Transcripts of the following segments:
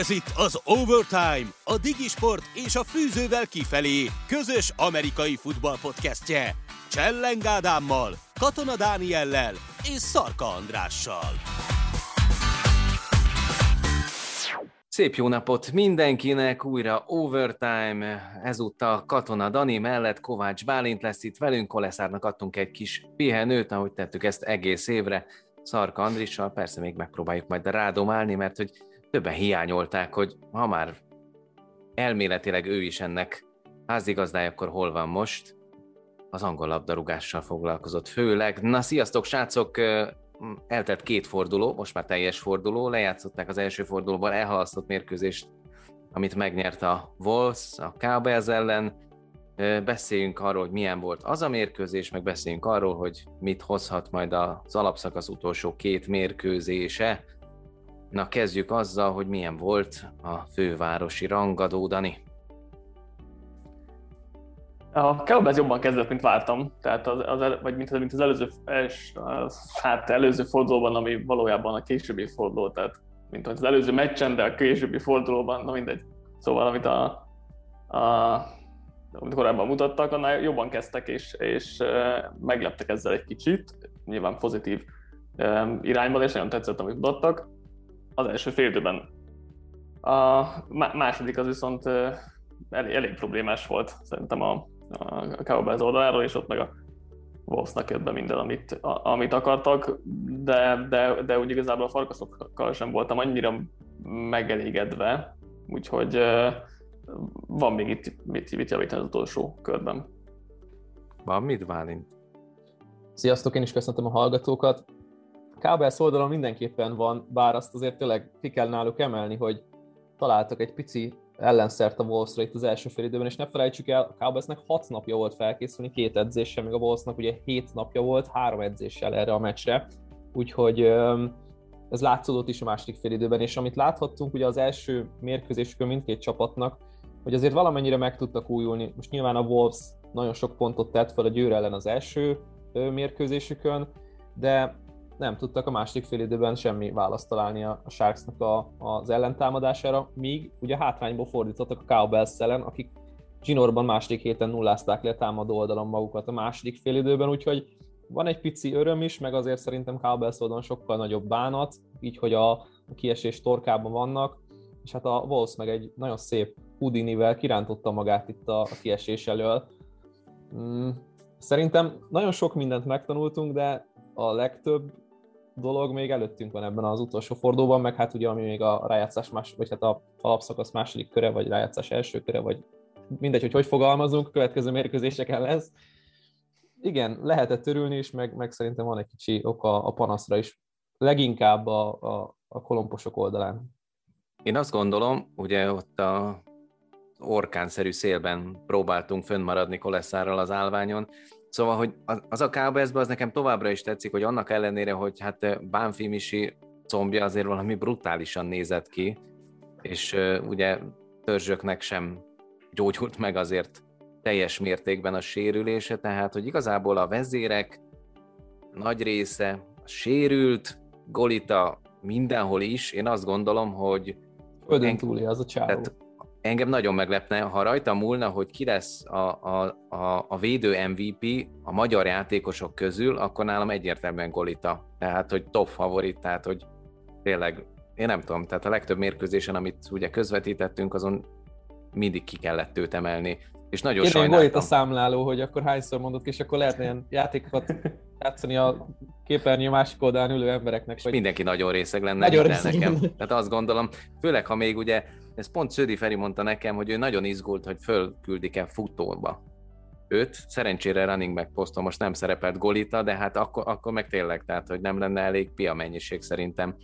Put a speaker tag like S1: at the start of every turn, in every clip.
S1: Ez itt az Overtime, a Digisport és a Fűzővel kifelé közös amerikai futball podcastje. Csellen Ádámmal, Katona Dániellel és Szarka Andrással.
S2: Szép jó napot mindenkinek, újra Overtime, ezúttal Katona Dani mellett Kovács Bálint lesz itt velünk, Koleszárnak adtunk egy kis pihenőt, ahogy tettük ezt egész évre, Szarka Andrissal, persze még megpróbáljuk majd rádomálni, mert hogy többen hiányolták, hogy ha már elméletileg ő is ennek házigazdája, akkor hol van most? Az angol labdarúgással foglalkozott főleg. Na, sziasztok, srácok! Eltelt két forduló, most már teljes forduló, lejátszották az első fordulóban elhalasztott mérkőzést, amit megnyert a Wolves, a Cowboys ellen. Beszéljünk arról, hogy milyen volt az a mérkőzés, meg beszéljünk arról, hogy mit hozhat majd az alapszakasz utolsó két mérkőzése. Na kezdjük azzal, hogy milyen volt a fővárosi rangadó, Dani.
S3: A Cowboys jobban kezdett, mint vártam, tehát az, az, vagy mint, mint az előző, els, az, hát előző fordulóban, ami valójában a későbbi forduló, tehát mint az előző meccsen, de a későbbi fordulóban, na mindegy. Szóval, amit a, a amit korábban mutattak, annál jobban kezdtek, és, és megleptek ezzel egy kicsit, nyilván pozitív irányban, és nagyon tetszett, amit mutattak az első fél időben. A második az viszont elég, elég problémás volt szerintem a, a Cowboys oldaláról, és ott meg a Wolvesnak jött be minden, amit, a, amit akartak, de, de, de úgy igazából a farkaszokkal sem voltam annyira megelégedve, úgyhogy van még itt mit, mit javítani az utolsó körben.
S2: Van mit, Válint?
S4: Sziasztok, én is köszöntöm a hallgatókat. Cowboys oldalon mindenképpen van, bár azt azért tényleg ki kell náluk emelni, hogy találtak egy pici ellenszert a wolves itt az első fél időben, és ne felejtsük el, a Cowboysnek 6 napja volt felkészülni, két edzéssel, még a Wolvesnak ugye 7 napja volt, három edzéssel erre a meccsre, úgyhogy ez látszódott is a második fél időben, és amit láthattunk ugye az első mérkőzésükön mindkét csapatnak, hogy azért valamennyire meg tudtak újulni. Most nyilván a Wolves nagyon sok pontot tett fel a Győr ellen az első mérkőzésükön, de nem tudtak a második fél időben semmi választ találni a Sharksnak a, az ellentámadására, míg ugye hátrányból fordítottak a Cowboys ellen, akik Ginorban második héten nullázták le a támadó oldalon magukat a második fél időben, úgyhogy van egy pici öröm is, meg azért szerintem Cowboys oldalon sokkal nagyobb bánat, így hogy a, a kiesés torkában vannak, és hát a Wolves meg egy nagyon szép Houdini-vel kirántotta magát itt a, a kiesés elől. Mm, szerintem nagyon sok mindent megtanultunk, de a legtöbb dolog még előttünk van ebben az utolsó fordulóban, meg hát ugye ami még a rájátszás más, vagy hát a alapszakasz második köre, vagy rájátszás első köre, vagy mindegy, hogy hogy fogalmazunk, következő mérkőzéseken lesz. Igen, lehetett örülni is, meg, meg szerintem van egy kicsi oka a panaszra is, leginkább a, a, a kolomposok oldalán.
S2: Én azt gondolom, ugye ott a orkánszerű szélben próbáltunk fönnmaradni Koleszárral az állványon, Szóval, hogy az a kbs az nekem továbbra is tetszik, hogy annak ellenére, hogy hát Bánfi Misi combja azért valami brutálisan nézett ki, és ugye törzsöknek sem gyógyult meg azért teljes mértékben a sérülése, tehát hogy igazából a vezérek nagy része sérült, Golita mindenhol is, én azt gondolom, hogy
S4: Földön túli az a csávó. Tehát
S2: engem nagyon meglepne, ha rajta múlna, hogy ki lesz a, a, a, a védő MVP a magyar játékosok közül, akkor nálam egyértelműen Golita. Tehát, hogy top favorit, tehát, hogy tényleg, én nem tudom, tehát a legtöbb mérkőzésen, amit ugye közvetítettünk, azon mindig ki kellett őt emelni. És nagyon
S4: Én
S2: sajnáltam.
S4: Én a számláló, hogy akkor hányszor mondok, és akkor lehetne ilyen játékokat játszani a képernyő másik oldalán ülő embereknek.
S2: És hogy... mindenki nagyon részeg lenne
S4: nagyon részeg
S2: nekem. Lenne. Tehát azt gondolom, főleg ha még ugye ez pont Szödi Feri mondta nekem, hogy ő nagyon izgult, hogy fölküldik-e futóba őt. Szerencsére running back poszton most nem szerepelt Golita, de hát akkor, akkor meg tényleg, tehát hogy nem lenne elég pia mennyiség szerintem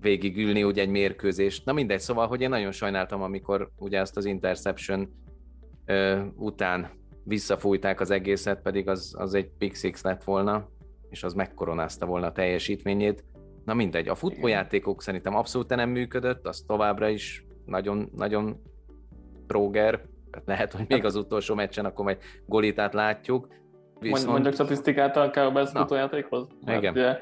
S2: végigülni ugye egy mérkőzést. Na mindegy, szóval, hogy én nagyon sajnáltam, amikor ugye ezt az interception ö, után visszafújták az egészet, pedig az, az egy pick six lett volna, és az megkoronázta volna a teljesítményét. Na mindegy, a futballjátékok szerintem abszolút nem működött, az továbbra is nagyon, nagyon tróger, lehet, hogy még az utolsó meccsen akkor majd golitát látjuk.
S3: Viszont... Mondjak statisztikát a Cowboys futójátékhoz?
S2: Igen. Ugye,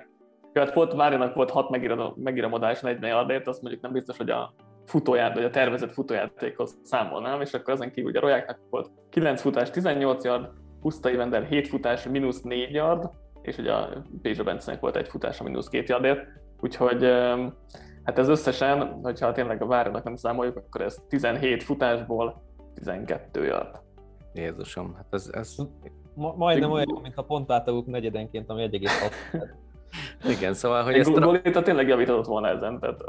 S3: hát volt Márinak volt 6 megíramodás 40 yardért, azt mondjuk nem biztos, hogy a futóját, vagy a tervezett futójátékhoz számolnám, és akkor ezen kívül ugye a Rojáknak volt 9 futás, 18 yard, Puszta Ivender 7 futás, mínusz 4 yard, és ugye a Pézsa Bencenek volt egy futás a mínusz 2 yardért, úgyhogy hát ez összesen, hogyha tényleg a várnak nem számoljuk, akkor ez 17 futásból 12 yard.
S2: Jézusom, hát ez... ez...
S4: Ma, majdnem olyan, mint a pontátaguk negyedenként, ami 1,6.
S2: Igen, szóval, hogy
S3: ezt... Golita tényleg javított volna ezen, tehát...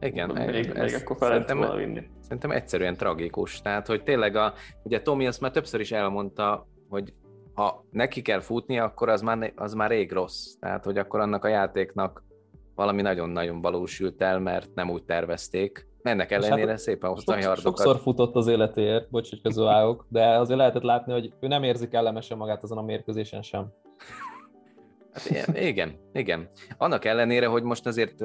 S2: Igen,
S3: még, ez, még akkor fel szerintem, volna vinni.
S2: Szerintem egyszerűen tragikus. Tehát, hogy tényleg a, ugye Tomi azt már többször is elmondta, hogy ha neki kell futni, akkor az már, az már rég rossz. Tehát, hogy akkor annak a játéknak valami nagyon-nagyon valósült el, mert nem úgy tervezték. Ennek ellenére hát szépen hozta a yardokat.
S4: Sokszor futott az életéért, bocs, hogy közölállok, de azért lehetett látni, hogy ő nem érzi kellemesen magát azon a mérkőzésen sem.
S2: Hát igen, igen, igen. Annak ellenére, hogy most azért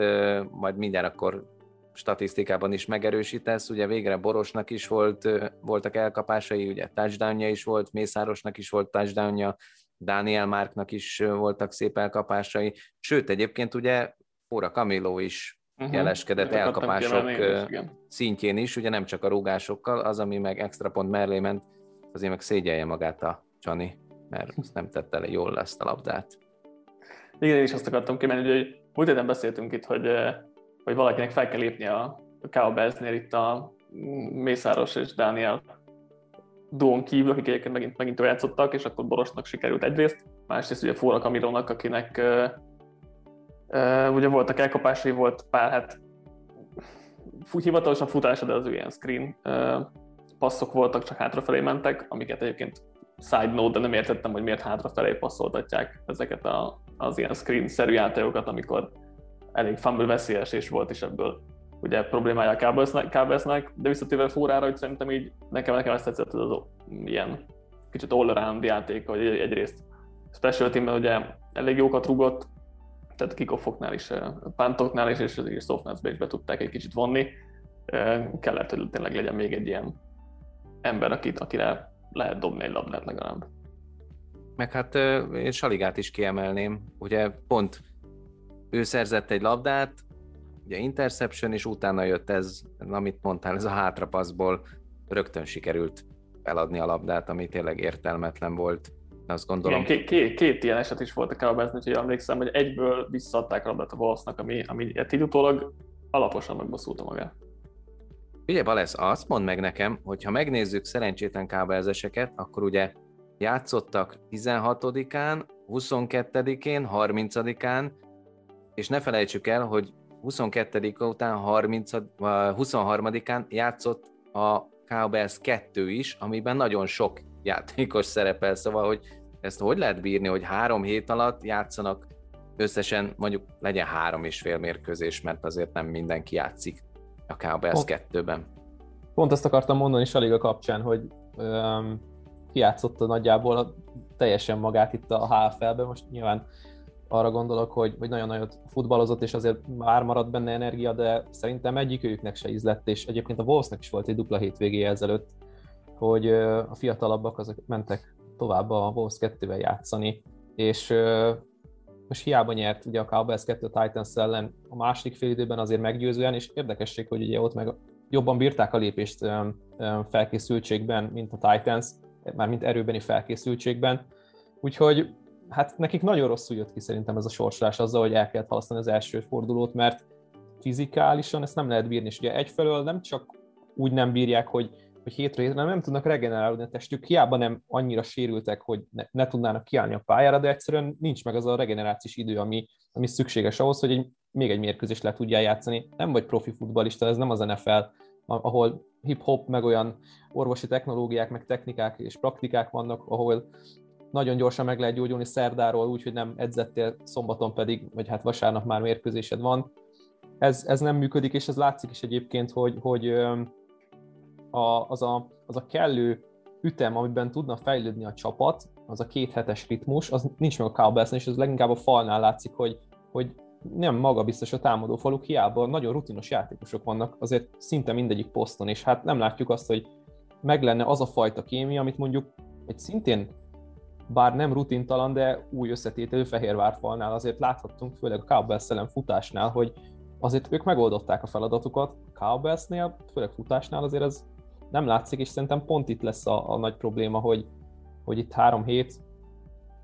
S2: majd mindjárt akkor statisztikában is megerősítesz, ugye végre Borosnak is volt, voltak elkapásai, ugye touchdownja is volt, Mészárosnak is volt touchdownja, Daniel Márknak is voltak szép elkapásai, sőt egyébként ugye Óra Camilo is uh-huh. jeleskedett elkapások is, szintjén is, ugye nem csak a rúgásokkal, az, ami meg extra pont mellé ment, azért meg szégyelje magát a Csani, mert nem tette le jól ezt a labdát.
S3: Igen, én is azt akartam kimenni, hogy múlt héten beszéltünk itt, hogy, hogy valakinek fel kell lépni a Cowboysnél itt a Mészáros és Dániel Dón kívül, akik egyébként megint, megint játszottak, és akkor Borosnak sikerült egyrészt, másrészt ugye Fóra Kamirónak, akinek ugye voltak elkapásai, volt pár, hát hivatalosan futása, de az ilyen screen passzok voltak, csak hátrafelé mentek, amiket egyébként side note, de nem értettem, hogy miért hátrafelé passzoltatják ezeket a, az ilyen screen-szerű játékokat, amikor elég fumble veszélyes és volt is ebből ugye problémája a Cowboysnak, de visszatérve fórára, hogy szerintem így nekem, nekem ezt tetszett az, az ilyen kicsit all-around játék, hogy egyrészt special teamben ugye elég jókat rugott, tehát kikoffoknál is, pántoknál is, és az softnetsbe is be tudták egy kicsit vonni. Kellett, hogy tényleg legyen még egy ilyen ember, akit, akire lehet dobni egy labdát legalább.
S2: Meg hát én Saligát is kiemelném, ugye pont ő szerzett egy labdát, ugye interception, és utána jött ez, amit mondtál, ez a hátrapaszból rögtön sikerült feladni a labdát, ami tényleg értelmetlen volt azt gondolom.
S3: Igen, két, két ilyen eset is volt a Cowboys, úgyhogy emlékszem, hogy egyből visszaadták a labdát a Wolvesnak, ami, ami így utólag alaposan megbosszulta magát.
S2: Ugye Balesz, azt mondd meg nekem, hogy ha megnézzük szerencsétlen kábelzeseket, akkor ugye játszottak 16-án, 22-én, 30-án, és ne felejtsük el, hogy 22 után 30, 23-án játszott a Cowboys 2 is, amiben nagyon sok játékos szerepel, szóval, hogy ezt hogy lehet bírni, hogy három hét alatt játszanak összesen mondjuk legyen három és fél mérkőzés, mert azért nem mindenki játszik a Cowboys 2-ben.
S4: Pont ezt akartam mondani Saliga kapcsán, hogy um, kijátszotta nagyjából a, teljesen magát itt a HFL-ben, most nyilván arra gondolok, hogy, hogy nagyon nagyot futballozott, és azért már maradt benne energia, de szerintem egyik őjüknek se ízlett, és egyébként a Wolvesnek is volt egy dupla hétvégéje ezelőtt, hogy a fiatalabbak azok mentek tovább a Wolves 2-vel játszani, és most hiába nyert ugye a Cowboys 2 Titans ellen a második fél időben azért meggyőzően, és érdekesség, hogy ugye ott meg jobban bírták a lépést felkészültségben, mint a Titans, már mint erőbeni felkészültségben. Úgyhogy hát nekik nagyon rosszul jött ki szerintem ez a sorsolás azzal, hogy el kellett halasztani az első fordulót, mert fizikálisan ezt nem lehet bírni, és ugye egyfelől nem csak úgy nem bírják, hogy hogy hétre hétre nem tudnak regenerálódni a testük, hiába nem annyira sérültek, hogy ne, ne tudnának kiállni a pályára, de egyszerűen nincs meg az a regenerációs idő, ami, ami szükséges ahhoz, hogy egy, még egy mérkőzést le tudjál játszani. Nem vagy profi futbalista, ez nem az NFL, ahol hip-hop, meg olyan orvosi technológiák, meg technikák és praktikák vannak, ahol nagyon gyorsan meg lehet gyógyulni szerdáról, úgyhogy nem edzettél, szombaton pedig, vagy hát vasárnap már mérkőzésed van. Ez, ez nem működik, és ez látszik is egyébként, hogy, hogy a, az, a, az a kellő ütem, amiben tudna fejlődni a csapat, az a két hetes ritmus, az nincs meg a cowboys és az leginkább a falnál látszik, hogy, hogy nem maga biztos a támadó faluk, hiába nagyon rutinos játékosok vannak, azért szinte mindegyik poszton, és hát nem látjuk azt, hogy meg lenne az a fajta kémia, amit mondjuk egy szintén bár nem rutintalan, de új összetételő Fehérvár falnál azért láthattunk, főleg a Cowboys ellen futásnál, hogy azért ők megoldották a feladatukat, Cowboysnél, főleg futásnál azért ez nem látszik, és szerintem pont itt lesz a, a nagy probléma, hogy, hogy itt három hét,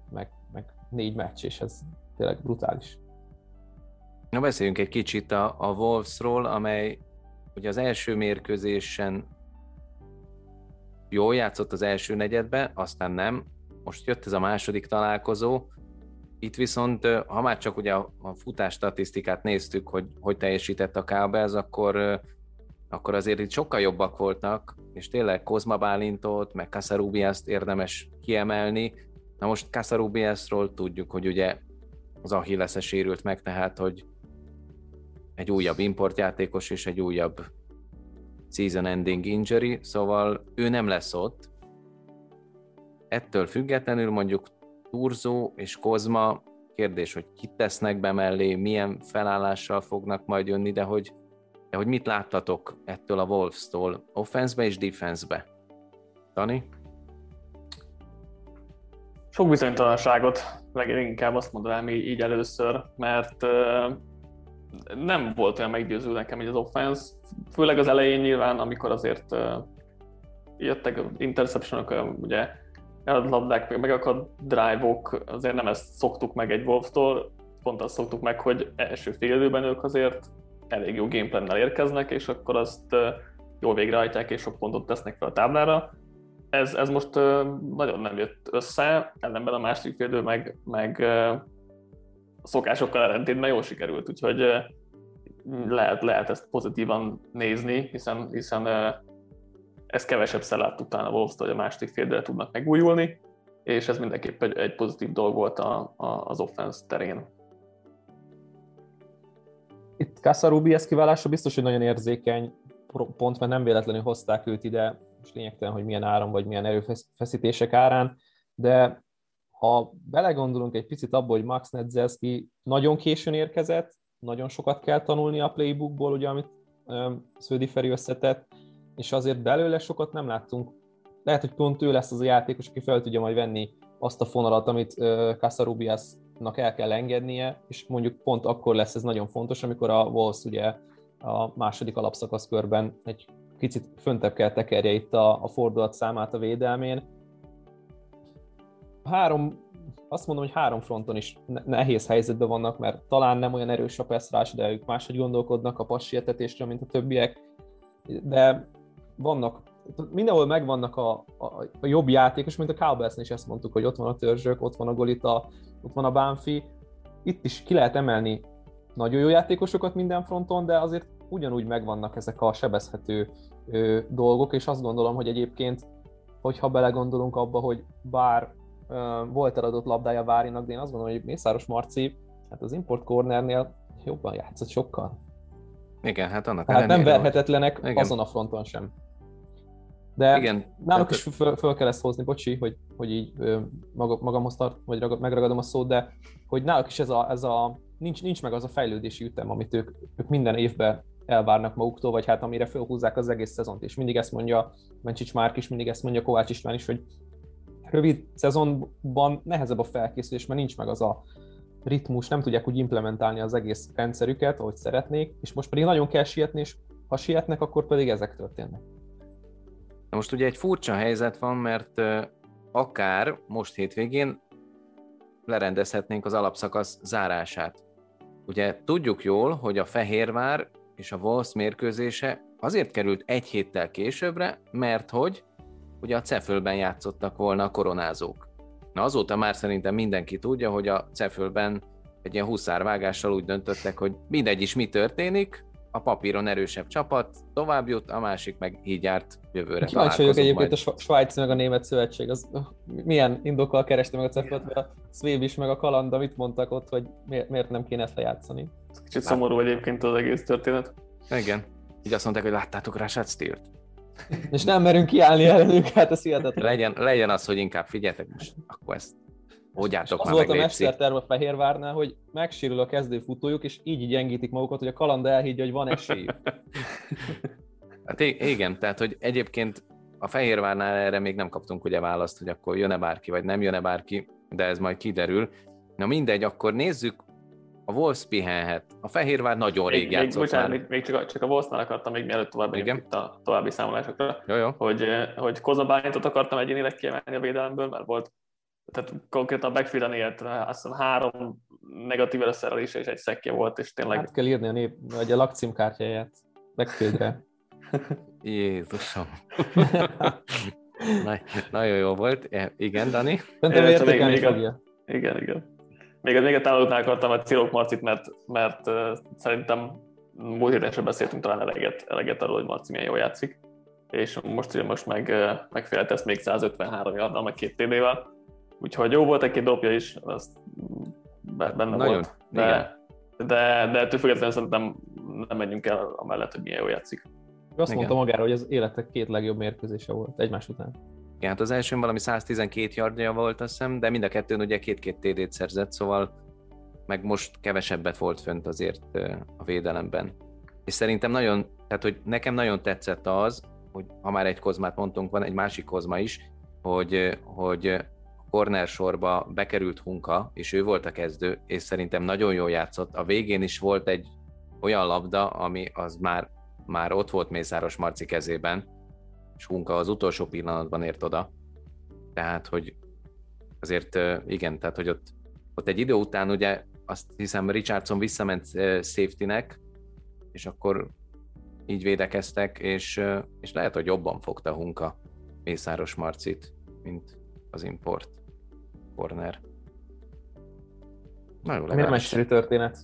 S4: meg, meg négy meccs, és ez tényleg brutális.
S2: Na beszéljünk egy kicsit a, a Wolvesról, amely ugye az első mérkőzésen jól játszott az első negyedbe, aztán nem. Most jött ez a második találkozó. Itt viszont, ha már csak ugye a, futás statisztikát néztük, hogy hogy teljesített a Cowboys, akkor, akkor azért itt sokkal jobbak voltak, és tényleg Kozma Bálintot, meg Casarubiaszt érdemes kiemelni. Na most Casarubiasról tudjuk, hogy ugye az Achilles sérült meg, tehát hogy egy újabb importjátékos és egy újabb season ending injury, szóval ő nem lesz ott. Ettől függetlenül mondjuk Turzó és Kozma, kérdés, hogy kit tesznek be mellé, milyen felállással fognak majd jönni, de hogy, de hogy mit láttatok ettől a Wolves-tól, offense-be és defense-be? Tani?
S3: Sok bizonytalanságot, leginkább azt mondanám így, így először, mert nem volt olyan meggyőző nekem hogy az offense, főleg az elején nyilván, amikor azért jöttek interceptionok, ugye eladlabdák, meg akad drive-ok, azért nem ezt szoktuk meg egy Wolves-tól, pont azt szoktuk meg, hogy első fél ők azért elég jó gameplannel érkeznek, és akkor azt jól végrehajtják, és sok pontot tesznek fel a táblára. Ez, ez most nagyon nem jött össze, ellenben a második fél idő meg, meg szokásokkal ellentétben jól sikerült, úgyhogy lehet, lehet ezt pozitívan nézni, hiszen, hiszen ez kevesebb szelát utána Wolves, hogy a második félre tudnak megújulni, és ez mindenképp egy, egy pozitív dolog volt a, a, az offense terén.
S4: Itt Kasarubi ez kiválása biztos, hogy nagyon érzékeny pont, mert nem véletlenül hozták őt ide, és lényegtelen, hogy milyen áram vagy milyen erőfeszítések árán, de ha belegondolunk egy picit abba, hogy Max Nedzelski nagyon későn érkezett, nagyon sokat kell tanulni a playbookból, ugye, amit Sződi Feri összetett, és azért belőle sokat nem láttunk. Lehet, hogy pont ő lesz az a játékos, aki fel tudja majd venni azt a fonalat, amit Casarubiasnak el kell engednie, és mondjuk pont akkor lesz ez nagyon fontos, amikor a Wolves ugye a második alapszakasz körben egy kicsit föntebb kell tekerje itt a, a fordulat számát a védelmén, három, azt mondom, hogy három fronton is nehéz helyzetben vannak, mert talán nem olyan erős a peszrás, de ők máshogy gondolkodnak a passietetésre, mint a többiek, de vannak, mindenhol megvannak a, a, a jobb játékos, mint a cowboys is ezt mondtuk, hogy ott van a törzsök, ott van a Golita, ott van a Bánfi, itt is ki lehet emelni nagyon jó játékosokat minden fronton, de azért ugyanúgy megvannak ezek a sebezhető ö, dolgok, és azt gondolom, hogy egyébként, hogyha belegondolunk abba, hogy bár volt eladott labdája Várinak, de én azt gondolom, hogy Mészáros Marci hát az import cornernél jobban játszott sokkal.
S2: Igen, hát annak
S4: Hát nem verhetetlenek hogy... azon a fronton sem. De Igen, náluk is föl, föl kell ezt hozni, bocsi, hogy, hogy így magamhoz tart, vagy ragad, megragadom a szót, de hogy náluk is ez a, ez a nincs, nincs meg az a fejlődési ütem, amit ők, ők minden évben elvárnak maguktól, vagy hát amire felhúzzák az egész szezont, és mindig ezt mondja Mencsics Márk is, mindig ezt mondja Kovács István is, hogy rövid szezonban nehezebb a felkészülés, mert nincs meg az a ritmus, nem tudják úgy implementálni az egész rendszerüket, ahogy szeretnék, és most pedig nagyon kell sietni, és ha sietnek, akkor pedig ezek történnek.
S2: Most ugye egy furcsa helyzet van, mert akár most hétvégén lerendezhetnénk az alapszakasz zárását. Ugye tudjuk jól, hogy a Fehérvár és a Wolves mérkőzése azért került egy héttel későbbre, mert hogy ugye a Cefölben játszottak volna a koronázók. Na azóta már szerintem mindenki tudja, hogy a Cefölben egy ilyen huszárvágással úgy döntöttek, hogy mindegy is mi történik, a papíron erősebb csapat tovább jut, a másik meg így járt jövőre.
S4: Kíváncsi vagyok egyébként majd. a Svájc meg a Német Szövetség, az milyen indokkal kereste meg a Cefölt, mert a Szvéb is meg a Kalanda mit mondtak ott, hogy miért nem kéne ezt lejátszani.
S3: Kicsit szomorú egyébként az egész történet.
S2: Igen. Így azt mondták, hogy láttátok Rashad Steert.
S4: És nem merünk kiállni ellenük, hát ez hihetetlen.
S2: Legyen, legyen az, hogy inkább figyeljetek most, akkor ezt Hogyátok
S4: már volt a mesterterv a Fehérvárnál, hogy megsérül a kezdőfutójuk, és így gyengítik magukat, hogy a kaland elhiggye, hogy van esély.
S2: hát igen, tehát hogy egyébként a Fehérvárnál erre még nem kaptunk ugye választ, hogy akkor jön-e bárki, vagy nem jön-e bárki, de ez majd kiderül. Na mindegy, akkor nézzük a Wolves pihenhet. A Fehérvár nagyon rég
S3: még,
S2: játszott
S3: bocsánat,
S2: már.
S3: még, még csak, a, csak a Wolfsnál akartam még mielőtt tovább
S2: Igen.
S3: itt a további számolásokra,
S2: Jó, jó.
S3: hogy, eh, hogy Koza Bálintot akartam egyénileg kiemelni a védelemből, mert volt tehát konkrétan a backfielden élt, azt hiszem három negatív összerelése és egy szekkje volt, és tényleg
S4: Hát kell írni a nép, vagy a lakcímkártyáját backfieldre.
S2: Jézusom. Na, nagyon jó volt. E, Igen, Dani?
S4: Szerintem értékelni
S3: még a-
S4: fogja.
S3: Igen, igen. Még, még a támadóknál akartam a Cirok Marcit, mert, mert uh, szerintem múlt héten sem beszéltünk talán eleget, eleget arról, hogy Marci milyen jól játszik. És most ugye most meg, uh, megfélt ezt még 153 yardal, meg két TD-vel. Úgyhogy jó volt egy-két dobja is, az be- benne
S2: Nagyon,
S3: volt. De, de, de ettől függetlenül szerintem nem menjünk el amellett, hogy milyen jól játszik.
S4: Ő azt
S2: Igen.
S4: mondta magára, hogy az életek két legjobb mérkőzése volt egymás után.
S2: Igen, hát az elsőn valami 112 yardja volt, azt hiszem, de mind a kettőn ugye két-két TD-t szerzett, szóval meg most kevesebbet volt fönt azért a védelemben. És szerintem nagyon, tehát hogy nekem nagyon tetszett az, hogy ha már egy kozmát mondtunk, van egy másik kozma is, hogy, hogy corner sorba bekerült Hunka, és ő volt a kezdő, és szerintem nagyon jól játszott. A végén is volt egy olyan labda, ami az már, már ott volt Mészáros Marci kezében, és Hunka az utolsó pillanatban ért oda. Tehát, hogy azért igen, tehát, hogy ott, ott egy idő után ugye azt hiszem Richardson visszament safety-nek, és akkor így védekeztek, és, és lehet, hogy jobban fogta Hunka Mészáros Marcit, mint az import corner. Na jó,
S4: Miért egyszerű történet?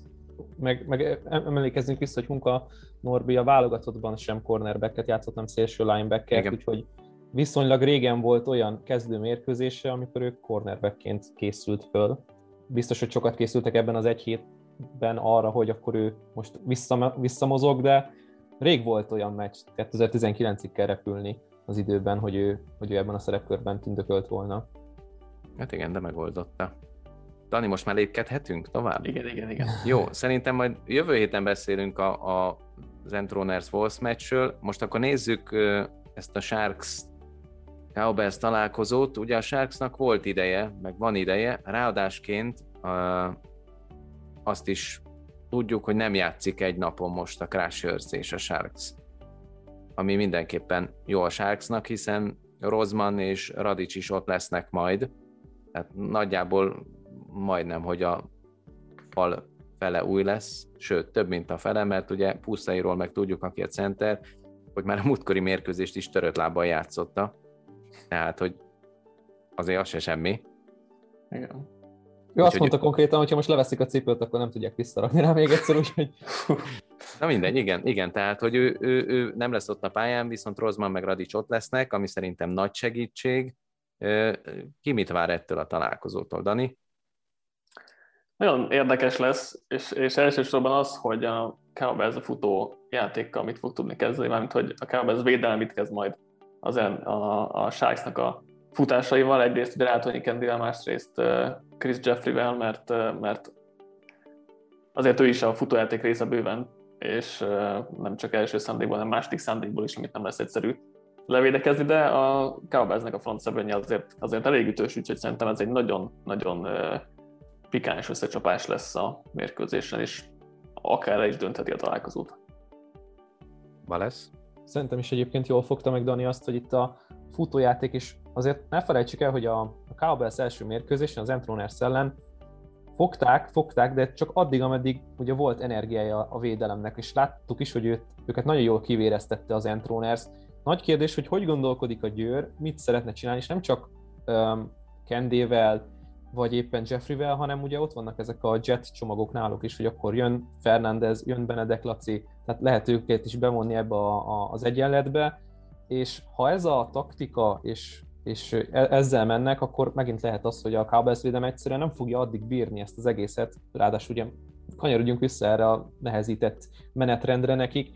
S4: Meg, meg emlékezzünk vissza, hogy Hunka Norbi a válogatottban sem cornerbacket játszott, nem szélső linebacker,
S2: Igen.
S4: úgyhogy viszonylag régen volt olyan kezdő mérkőzése, amikor ő cornerbackként készült föl. Biztos, hogy sokat készültek ebben az egy hétben arra, hogy akkor ő most vissza, visszamozog, de rég volt olyan meccs, 2019-ig kell repülni az időben, hogy ő, hogy ő ebben a szerepkörben tündökölt volna.
S2: Hát igen, de megoldotta. Dani, most már lépkedhetünk tovább?
S3: Igen, igen, igen.
S2: Jó, szerintem majd jövő héten beszélünk a, a az Entroners Wolves meccsről. Most akkor nézzük ezt a Sharks Cowboys találkozót. Ugye a Sharksnak volt ideje, meg van ideje, ráadásként azt is tudjuk, hogy nem játszik egy napon most a Crushers és a Sharks. Ami mindenképpen jó a Sharksnak, hiszen Rozman és Radics is ott lesznek majd. Tehát nagyjából majdnem, hogy a fal fele új lesz, sőt, több, mint a fele, mert ugye Puszairól meg tudjuk, aki a center, hogy már a múltkori mérkőzést is törött lábbal játszotta. Tehát, hogy azért az se semmi.
S3: igen.
S4: Ő azt
S2: Úgyhogy-
S4: mondta konkrétan, hogy ha most leveszik a cipőt, akkor nem tudják visszarakni rá még egyszer, úgyhogy
S2: Na mindegy, igen, igen, tehát, hogy ő, ő, ő nem lesz ott a pályán, viszont Rozman meg Radics ott lesznek, ami szerintem nagy segítség. Ki mit vár ettől a találkozótól, Dani?
S3: Nagyon érdekes lesz, és, és elsősorban az, hogy a Cowboys a futó játékkal mit fog tudni kezdeni, mármint hogy a Cowboys védelem mit kezd majd az a, a Sharksnak a futásaival, egyrészt ugye Anthony Kendivel, másrészt Chris Jeffrey-vel, mert, mert azért ő is a futójáték része bőven, és nem csak első szándékból, hanem második szándékból is, amit nem lesz egyszerű levédekezni, de a Cowboysnek a front seven azért, azért elég ütős, úgyhogy szerintem ez egy nagyon-nagyon pikáns összecsapás lesz a mérkőzésen, és akár el is döntheti a találkozót.
S2: Balesz?
S4: Szerintem is egyébként jól fogta meg Dani azt, hogy itt a futójáték is, azért ne felejtsük el, hogy a, a Cowboys első mérkőzésen az Entroners ellen fogták, fogták, de csak addig, ameddig ugye volt energiája a védelemnek, és láttuk is, hogy őt, őket nagyon jól kivéreztette az Entroners. Nagy kérdés, hogy hogy gondolkodik a Győr, mit szeretne csinálni, és nem csak um, Kendével, vagy éppen Jeffreyvel, hanem ugye ott vannak ezek a jet csomagok náluk is, hogy akkor jön Fernández, jön Benedek Laci, tehát lehet őket is bevonni ebbe a, a, az egyenletbe, és ha ez a taktika, és, és e- ezzel mennek, akkor megint lehet az, hogy a védelem egyszerűen nem fogja addig bírni ezt az egészet, ráadásul ugye kanyarodjunk vissza erre a nehezített menetrendre nekik.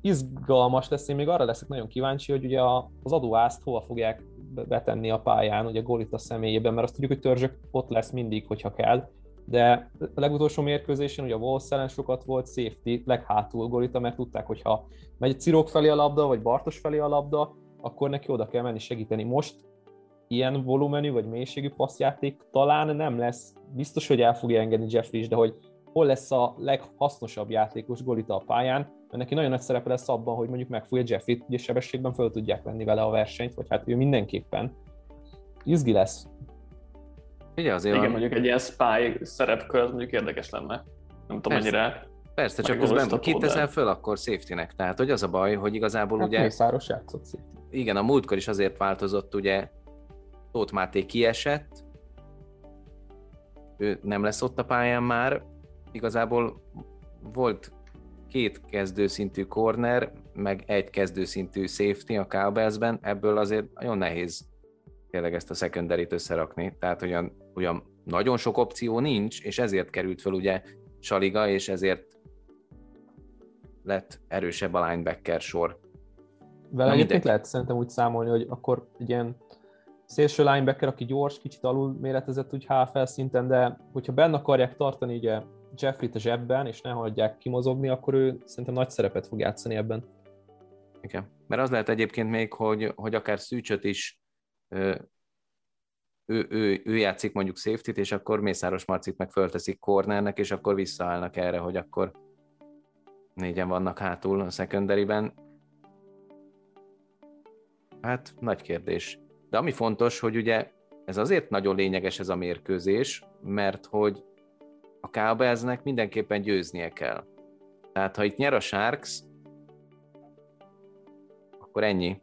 S4: Izgalmas lesz, én még arra leszek nagyon kíváncsi, hogy ugye a- az adóázt hova fogják be- betenni a pályán, ugye Golita személyében, mert azt tudjuk, hogy törzsök ott lesz mindig, hogyha kell, de a legutolsó mérkőzésen ugye a Wolves ellen sokat volt safety, leghátul Golita, mert tudták, hogy ha megy Cirok felé a labda, vagy Bartos felé a labda, akkor neki oda kell menni segíteni. Most ilyen volumenű vagy mélységű passzjáték talán nem lesz. Biztos, hogy el fogja engedni Jeffrey is, de hogy hol lesz a leghasznosabb játékos Golita a pályán, mert neki nagyon nagy szerepe lesz abban, hogy mondjuk megfújja Jeffrey-t, ugye sebességben föl tudják venni vele a versenyt, vagy hát ő mindenképpen. Izgi lesz.
S3: Ugye azért Igen, van... mondjuk egy ilyen spy szerepkör, az mondjuk érdekes lenne. Nem tudom, mennyire
S2: Persze, csak közben kit teszel föl, akkor safety-nek. Tehát, hogy az a baj, hogy igazából hát ugye...
S4: Mészáros játszott safety.
S2: Igen, a múltkor is azért változott, ugye Tóth Máté kiesett, ő nem lesz ott a pályán már, igazából volt két kezdőszintű corner, meg egy kezdőszintű safety a Cowboysben, ebből azért nagyon nehéz tényleg ezt a secondary összerakni, tehát olyan, olyan nagyon sok opció nincs, és ezért került fel ugye Saliga, és ezért lett erősebb a linebacker sor.
S4: Vele egyébként lehet szerintem úgy számolni, hogy akkor egy ilyen szélső linebacker, aki gyors, kicsit alul méretezett úgy HFL szinten, de hogyha benne akarják tartani ugye Jeffrey-t a zsebben, és ne hagyják kimozogni, akkor ő szerintem nagy szerepet fog játszani ebben.
S2: Igen. Mert az lehet egyébként még, hogy, hogy akár Szűcsöt is ő, ő, ő, ő játszik mondjuk safety és akkor Mészáros Marcit meg fölteszik cornernek, és akkor visszaállnak erre, hogy akkor négyen vannak hátul a secondary-ben. Hát nagy kérdés. De ami fontos, hogy ugye ez azért nagyon lényeges ez a mérkőzés, mert hogy a Cowboysnek mindenképpen győznie kell. Tehát ha itt nyer a Sharks, akkor ennyi.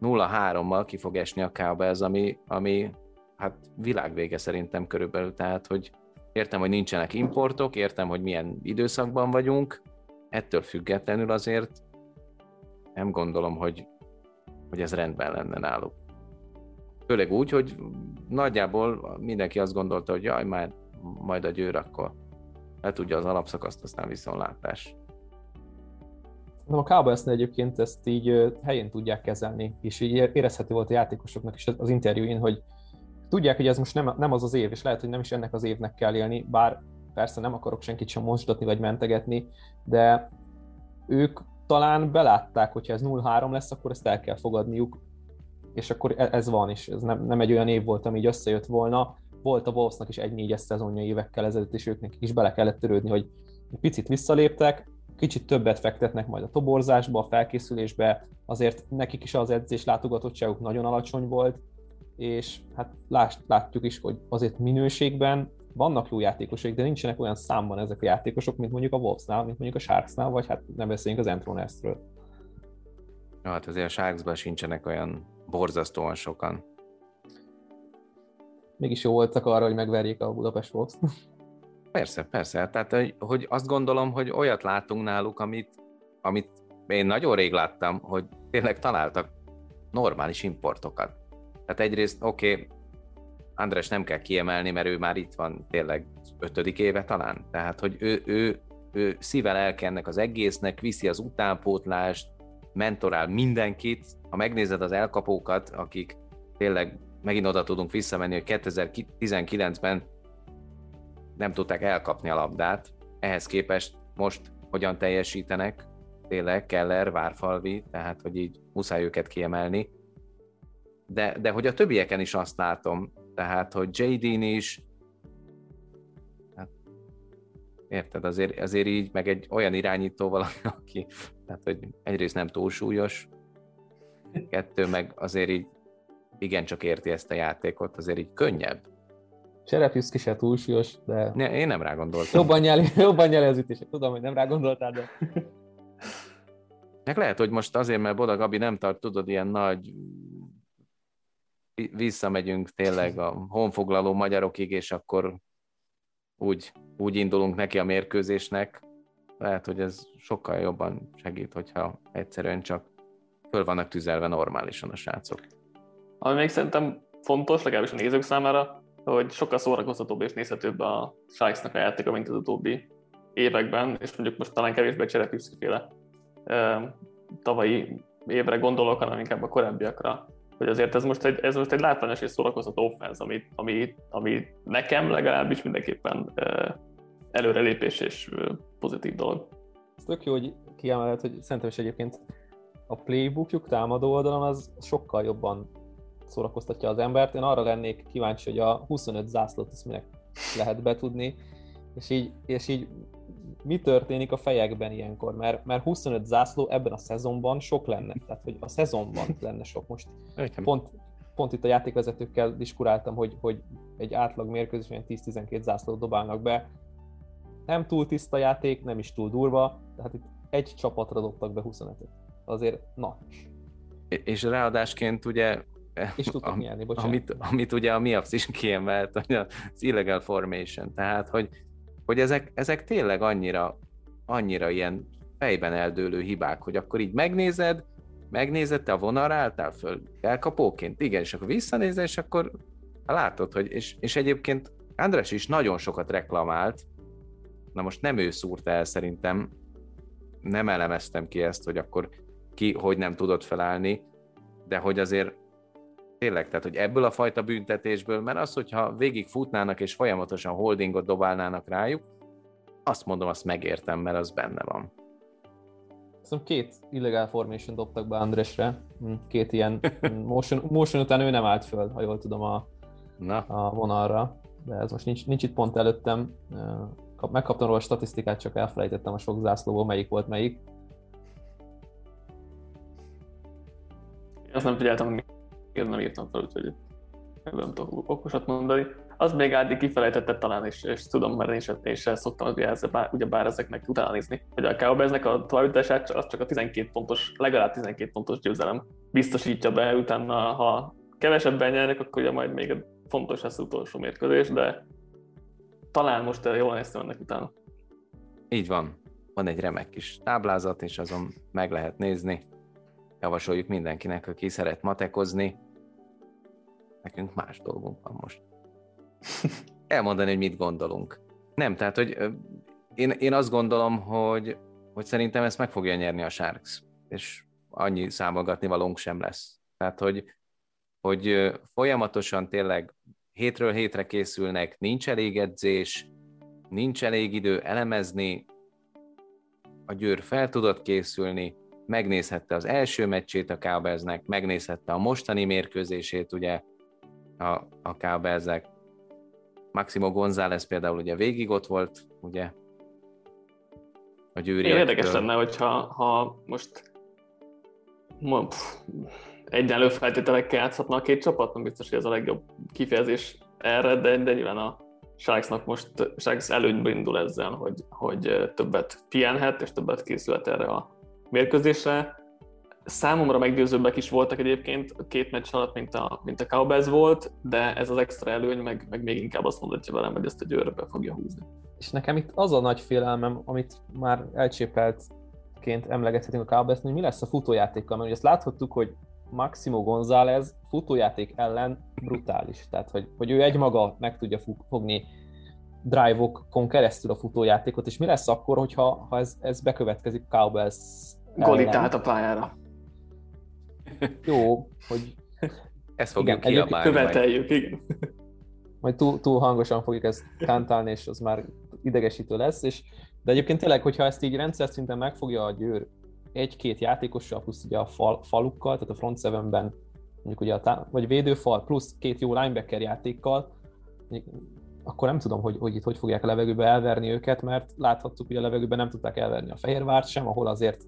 S2: 0-3-mal ki fog esni a Cowboys, ami, ami hát világvége szerintem körülbelül. Tehát, hogy értem, hogy nincsenek importok, értem, hogy milyen időszakban vagyunk, ettől függetlenül azért nem gondolom, hogy, hogy ez rendben lenne náluk. Főleg úgy, hogy nagyjából mindenki azt gondolta, hogy jaj, már majd a győr akkor le tudja az alapszakaszt, aztán viszontlátás.
S4: Nem a cowboys egyébként ezt így helyén tudják kezelni, és így érezhető volt a játékosoknak is az interjúin, hogy tudják, hogy ez most nem, nem az az év, és lehet, hogy nem is ennek az évnek kell élni, bár persze nem akarok senkit sem mosdatni vagy mentegetni, de ők talán belátták, hogyha ez 0-3 lesz, akkor ezt el kell fogadniuk, és akkor e- ez van, és ez nem, nem egy olyan év volt, ami így összejött volna. Volt a Wolvesnak is egy négyes szezonja évekkel ezelőtt, és őknek is bele kellett törődni, hogy picit visszaléptek, kicsit többet fektetnek majd a toborzásba, a felkészülésbe, azért nekik is az edzés látogatottságuk nagyon alacsony volt, és hát látjuk is, hogy azért minőségben vannak jó játékosok, de nincsenek olyan számban ezek a játékosok, mint mondjuk a Wolvesnál, mint mondjuk a Sharksnál, vagy hát nem beszéljünk az Entronerstről.
S2: Ja, hát azért a Sharksban sincsenek olyan borzasztóan sokan.
S4: Mégis jó voltak arra, hogy megverjék a Budapest Wolves.
S2: Persze, persze. Tehát, hogy azt gondolom, hogy olyat látunk náluk, amit, amit én nagyon rég láttam, hogy tényleg találtak normális importokat. Tehát egyrészt, oké, okay, András nem kell kiemelni, mert ő már itt van tényleg ötödik éve talán. Tehát, hogy ő, ő, ő szível elkennek az egésznek, viszi az utánpótlást, mentorál mindenkit. Ha megnézed az elkapókat, akik tényleg megint oda tudunk visszamenni, hogy 2019-ben nem tudták elkapni a labdát, ehhez képest most hogyan teljesítenek, tényleg Keller, Várfalvi, tehát hogy így muszáj őket kiemelni. De, de hogy a többieken is azt látom, tehát hogy JD-n is, hát, érted, azért, azért így, meg egy olyan irányítóval, aki, tehát hogy egyrészt nem túl súlyos, kettő meg azért így igencsak érti ezt a játékot, azért így könnyebb.
S4: Cserepiszki se túlsúlyos, de...
S2: Ne, én nem rá gondoltam.
S4: Jobban nyeli, jobban nyeli az ütések. Tudom, hogy nem rá gondoltál, de...
S2: Meg lehet, hogy most azért, mert Boda Gabi nem tart, tudod, ilyen nagy visszamegyünk tényleg a honfoglaló magyarokig, és akkor úgy, úgy indulunk neki a mérkőzésnek. Lehet, hogy ez sokkal jobban segít, hogyha egyszerűen csak föl vannak tüzelve normálisan a srácok.
S3: Ami még szerintem fontos, legalábbis a nézők számára, hogy sokkal szórakoztatóbb és nézhetőbb a Sharksnak a játéka, mint az utóbbi években, és mondjuk most talán kevésbé cserepüszkiféle tavalyi évre gondolok, hanem inkább a korábbiakra. Hogy azért ez most egy, ez most egy látványos és szórakoztató offense, ami, ami, ami nekem legalábbis mindenképpen előrelépés és pozitív dolog.
S4: Ez tök jó, hogy kiemeled, hogy szerintem is egyébként a playbookjuk támadó oldalon az sokkal jobban szórakoztatja az embert. Én arra lennék kíváncsi, hogy a 25 zászlót ezt minek lehet betudni, És így, és így mi történik a fejekben ilyenkor? Mert, mert 25 zászló ebben a szezonban sok lenne. Tehát, hogy a szezonban lenne sok. Most pont, pont itt a játékvezetőkkel diskuráltam, hogy, hogy egy átlag mérkőzésen 10-12 zászlót dobálnak be. Nem túl tiszta játék, nem is túl durva, tehát itt egy csapatra dobtak be 25-öt. Azért, na.
S2: És ráadásként ugye
S4: és tudtak am, nyerni,
S2: bocsánat. Amit, amit ugye a MIAPS is kiemelt, hogy az illegal formation, tehát hogy, hogy ezek, ezek tényleg annyira, annyira ilyen fejben eldőlő hibák, hogy akkor így megnézed, megnézed, te a vonalra álltál föl, elkapóként, igen, és akkor visszanézel, és akkor látod, hogy, és, és egyébként András is nagyon sokat reklamált, na most nem ő szúrta el szerintem, nem elemeztem ki ezt, hogy akkor ki hogy nem tudott felállni, de hogy azért tényleg, tehát hogy ebből a fajta büntetésből, mert az, hogyha végig futnának és folyamatosan holdingot dobálnának rájuk, azt mondom, azt megértem, mert az benne van.
S4: Szóval két illegal formation dobtak be Andresre, hm, két ilyen motion, motion után ő nem állt föl, ha jól tudom a, Na. a vonalra, de ez most nincs, nincs itt pont előttem. Megkaptam róla a statisztikát, csak elfelejtettem a sok zászlóból, melyik volt melyik.
S3: Azt nem figyeltem, én nem írtam fel, úgyhogy nem tudok okosat mondani. Az még Ádi kifejtette talán, és, és tudom, mert én én sem szoktam ugye, bár, ugye bár ezeknek utána nézni, hogy a Cowboysnek a továbbítását az csak a 12 pontos, legalább 12 pontos győzelem biztosítja be, utána ha kevesebben nyernek, akkor ugye majd még fontos lesz az utolsó mérkőzés, de talán most jól néztem ennek utána.
S2: Így van. Van egy remek kis táblázat, és azon meg lehet nézni. Javasoljuk mindenkinek, aki szeret matekozni, nekünk más dolgunk van most. Elmondani, hogy mit gondolunk. Nem, tehát, hogy én, én azt gondolom, hogy, hogy szerintem ezt meg fogja nyerni a Sharks, és annyi számolgatni valónk sem lesz. Tehát, hogy, hogy folyamatosan tényleg hétről hétre készülnek, nincs elég edzés, nincs elég idő elemezni, a Győr fel tudott készülni, megnézhette az első meccsét a Cowboysnek, megnézhette a mostani mérkőzését, ugye a, a kábelzek. Maximo González például ugye végig ott volt, ugye,
S3: a győri. Érdekes lenne, hogyha ha most pff, egyenlő feltételekkel játszhatna a két csapat, nem biztos, hogy ez a legjobb kifejezés erre, de, de nyilván a Sharksnak most Sharks előnybe indul ezzel, hogy, hogy többet pihenhet, és többet készülhet erre a mérkőzésre. Számomra meggyőzőbbek is voltak egyébként a két meccs alatt, mint a, mint a Cowboys volt, de ez az extra előny meg, meg még inkább azt mondatja velem, hogy ezt a győrbe fogja húzni.
S4: És nekem itt az a nagy félelmem, amit már elcsépeltként emlegethetünk a cowboys hogy mi lesz a futójátékkal, mert ugye ezt láthattuk, hogy Maximo González futójáték ellen brutális. Tehát, hogy, hogy ő egymaga meg tudja fogni drive-okon keresztül a futójátékot, és mi lesz akkor, hogyha ha ez, ez bekövetkezik Cowboys
S3: Golitát a pályára.
S4: Jó, hogy...
S2: Ezt fogjuk igen, kiabálni.
S3: Követeljük, majd. igen.
S4: Majd túl, túl hangosan fogjuk ezt kántálni, és az már idegesítő lesz, és de egyébként tényleg, hogyha ezt így rendszer szinten megfogja a győr egy-két játékossal, plusz ugye a fal, falukkal, tehát a front seven-ben mondjuk ugye a tá- vagy védőfal, plusz két jó linebacker játékkal, akkor nem tudom, hogy, hogy itt hogy fogják a levegőbe elverni őket, mert láthattuk, hogy a levegőben nem tudták elverni a Fehérvárt sem, ahol azért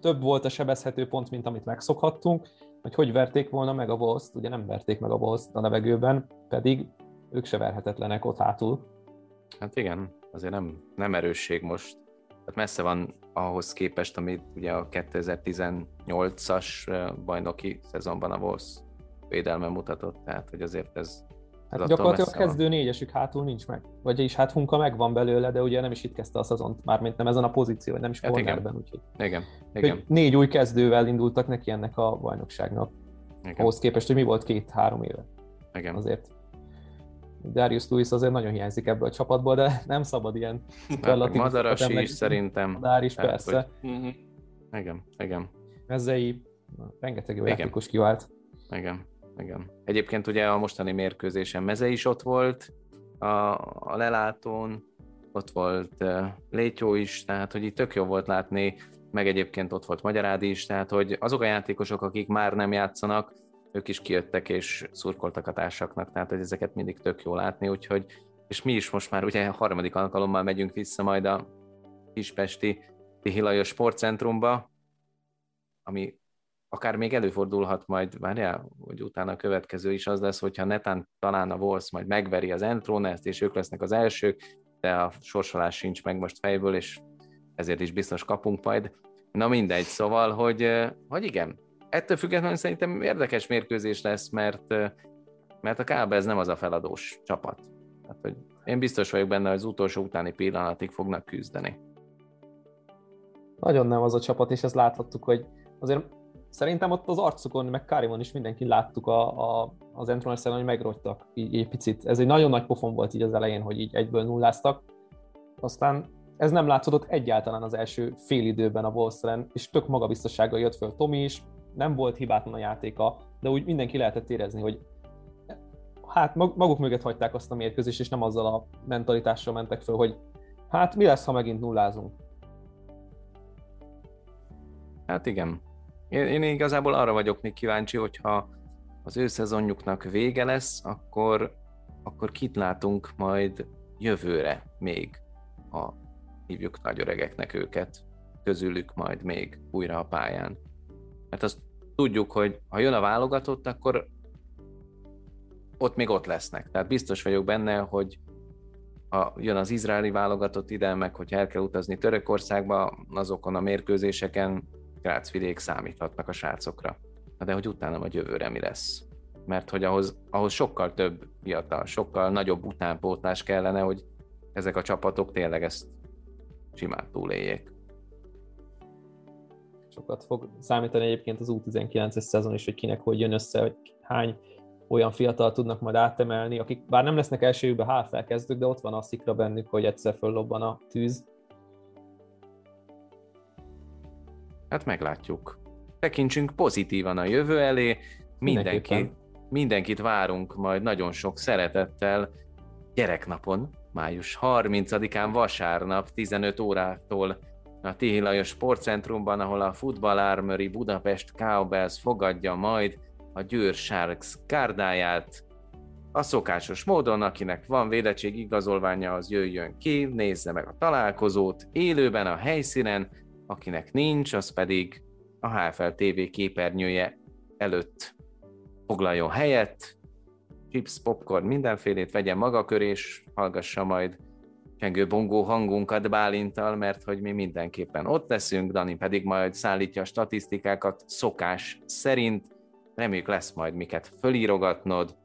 S4: több volt a sebezhető pont, mint amit megszokhattunk, hogy hogy verték volna meg a wolves ugye nem verték meg a wolves a levegőben, pedig ők se verhetetlenek ott hátul.
S2: Hát igen, azért nem, nem erősség most. Hát messze van ahhoz képest, amit ugye a 2018-as bajnoki szezonban a Wolves védelme mutatott, tehát hogy azért ez
S4: Hát gyakorlatilag a kezdő négyesük hátul nincs meg. Vagyis hát Hunka megvan belőle, de ugye nem is itt kezdte a szezont, mármint nem ezen a pozíció, nem is hát
S2: cornerben.
S4: Úgyhogy,
S2: igen, igen.
S4: Négy új kezdővel indultak neki ennek a bajnokságnak. Igen. Ahhoz képest, hogy mi volt két-három éve.
S2: Igen.
S4: Azért. Darius Lewis azért nagyon hiányzik ebből a csapatból, de nem szabad ilyen
S2: hát, Madaras is szerintem.
S4: Madár is, hát, persze.
S2: Hogy... Uh-huh. Igen, igen.
S4: Mezei, rengeteg jó játékos kivált.
S2: Igen igen. Egyébként ugye a mostani mérkőzésen Meze is ott volt a, a lelátón, ott volt uh, Létyó is, tehát hogy itt tök jó volt látni, meg egyébként ott volt Magyarádi is, tehát hogy azok a játékosok, akik már nem játszanak, ők is kijöttek és szurkoltak a társaknak, tehát hogy ezeket mindig tök jó látni, úgyhogy és mi is most már ugye a harmadik alkalommal megyünk vissza majd a Kispesti Tihilajos Sportcentrumba, ami akár még előfordulhat majd, várjál, hogy utána a következő is az lesz, hogyha netán talán a Wolves majd megveri az Entronest, és ők lesznek az elsők, de a sorsolás sincs meg most fejből, és ezért is biztos kapunk majd. Na mindegy, szóval, hogy, hogy igen, ettől függetlenül szerintem érdekes mérkőzés lesz, mert, mert a Kábe ez nem az a feladós csapat. Hát, hogy én biztos vagyok benne, hogy az utolsó utáni pillanatig fognak küzdeni.
S4: Nagyon nem az a csapat, és ezt láthattuk, hogy azért szerintem ott az arcukon, meg Karimon is mindenki láttuk a, a, az Entroners hogy megrogytak így egy picit. Ez egy nagyon nagy pofon volt így az elején, hogy így egyből nulláztak. Aztán ez nem látszott egyáltalán az első fél időben a Wolves és tök magabiztossággal jött föl Tomi is, nem volt hibátlan a játéka, de úgy mindenki lehetett érezni, hogy hát maguk mögött hagyták azt a mérkőzést, és nem azzal a mentalitással mentek föl, hogy hát mi lesz, ha megint nullázunk.
S2: Hát igen. Én, én igazából arra vagyok még kíváncsi, hogyha az ő szezonjuknak vége lesz, akkor, akkor kit látunk majd jövőre még a hívjuk nagy öregeknek őket, közülük majd még újra a pályán. Mert azt tudjuk, hogy ha jön a válogatott, akkor ott még ott lesznek. Tehát biztos vagyok benne, hogy ha jön az izraeli válogatott ide, meg hogyha el kell utazni Törökországba, azokon a mérkőzéseken Grácvidék számíthatnak a srácokra. De hogy utána vagy jövőre mi lesz. Mert hogy ahhoz, ahhoz sokkal több fiatal, sokkal nagyobb utánpótlás kellene, hogy ezek a csapatok tényleg ezt simán túléljék.
S4: Sokat fog számítani egyébként az U19-es szezon is, hogy kinek hogy jön össze, hogy hány olyan fiatal tudnak majd átemelni, akik bár nem lesznek elsőjükbe HFL kezdők, de ott van a szikra bennük, hogy egyszer föllobban a tűz.
S2: Hát meglátjuk. Tekintsünk pozitívan a jövő elé, mindenki, mindenkit várunk majd nagyon sok szeretettel gyereknapon, május 30-án vasárnap 15 órától a Tihi Lajos Sportcentrumban, ahol a Football Armory Budapest Cowbells fogadja majd a Győr Sharks kárdáját. A szokásos módon, akinek van védettség igazolványa, az jöjjön ki, nézze meg a találkozót élőben a helyszínen, akinek nincs, az pedig a HFL TV képernyője előtt foglaljon helyet, chips, popcorn, mindenfélét vegyen maga köré, és hallgassa majd csengő bongó hangunkat Bálintal, mert hogy mi mindenképpen ott leszünk, Dani pedig majd szállítja a statisztikákat szokás szerint, reméljük lesz majd miket fölírogatnod.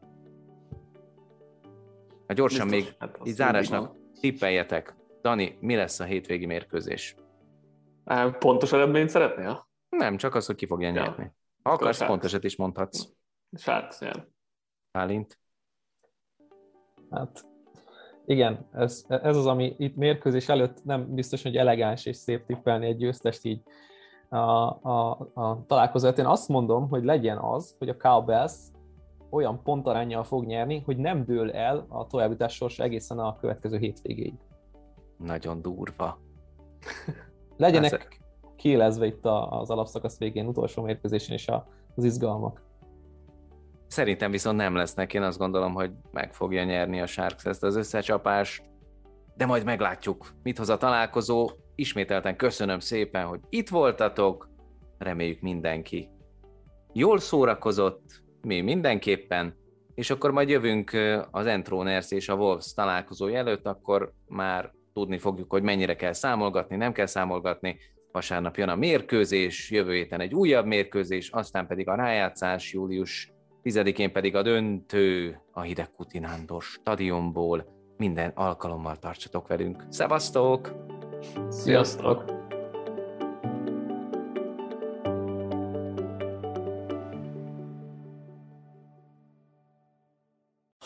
S2: Na gyorsan Biztos, még hát így zárásnak tippeljetek. Dani, mi lesz a hétvégi mérkőzés?
S3: Pontos eredményt szeretnél?
S2: Nem, csak az, hogy ki fogja ja. nyerni. Ha akarsz, pontosat is mondhatsz.
S3: Sharks, igen.
S2: Bálint?
S4: Hát igen, ez, ez az, ami itt mérkőzés előtt nem biztos, hogy elegáns és szép tippelni egy győztest így a, a, a találkozót. Én azt mondom, hogy legyen az, hogy a Cowbells olyan pontarányjal fog nyerni, hogy nem dől el a továbbítás sorsa egészen a következő hétvégéig.
S2: Nagyon durva.
S4: Legyenek Ezek. kiélezve itt az alapszakasz végén, utolsó mérkőzésén is az izgalmak.
S2: Szerintem viszont nem lesznek, én azt gondolom, hogy meg fogja nyerni a Sharks ezt az összecsapást, de majd meglátjuk, mit hoz a találkozó. Ismételten köszönöm szépen, hogy itt voltatok, reméljük mindenki jól szórakozott, mi mindenképpen, és akkor majd jövünk az Entroners és a Wolves találkozója előtt, akkor már tudni fogjuk, hogy mennyire kell számolgatni, nem kell számolgatni. Vasárnap jön a mérkőzés, jövő héten egy újabb mérkőzés, aztán pedig a rájátszás július tizedikén pedig a döntő a Hideg Kutinándor stadionból. Minden alkalommal tartsatok velünk. Szevasztok!
S3: Sziasztok!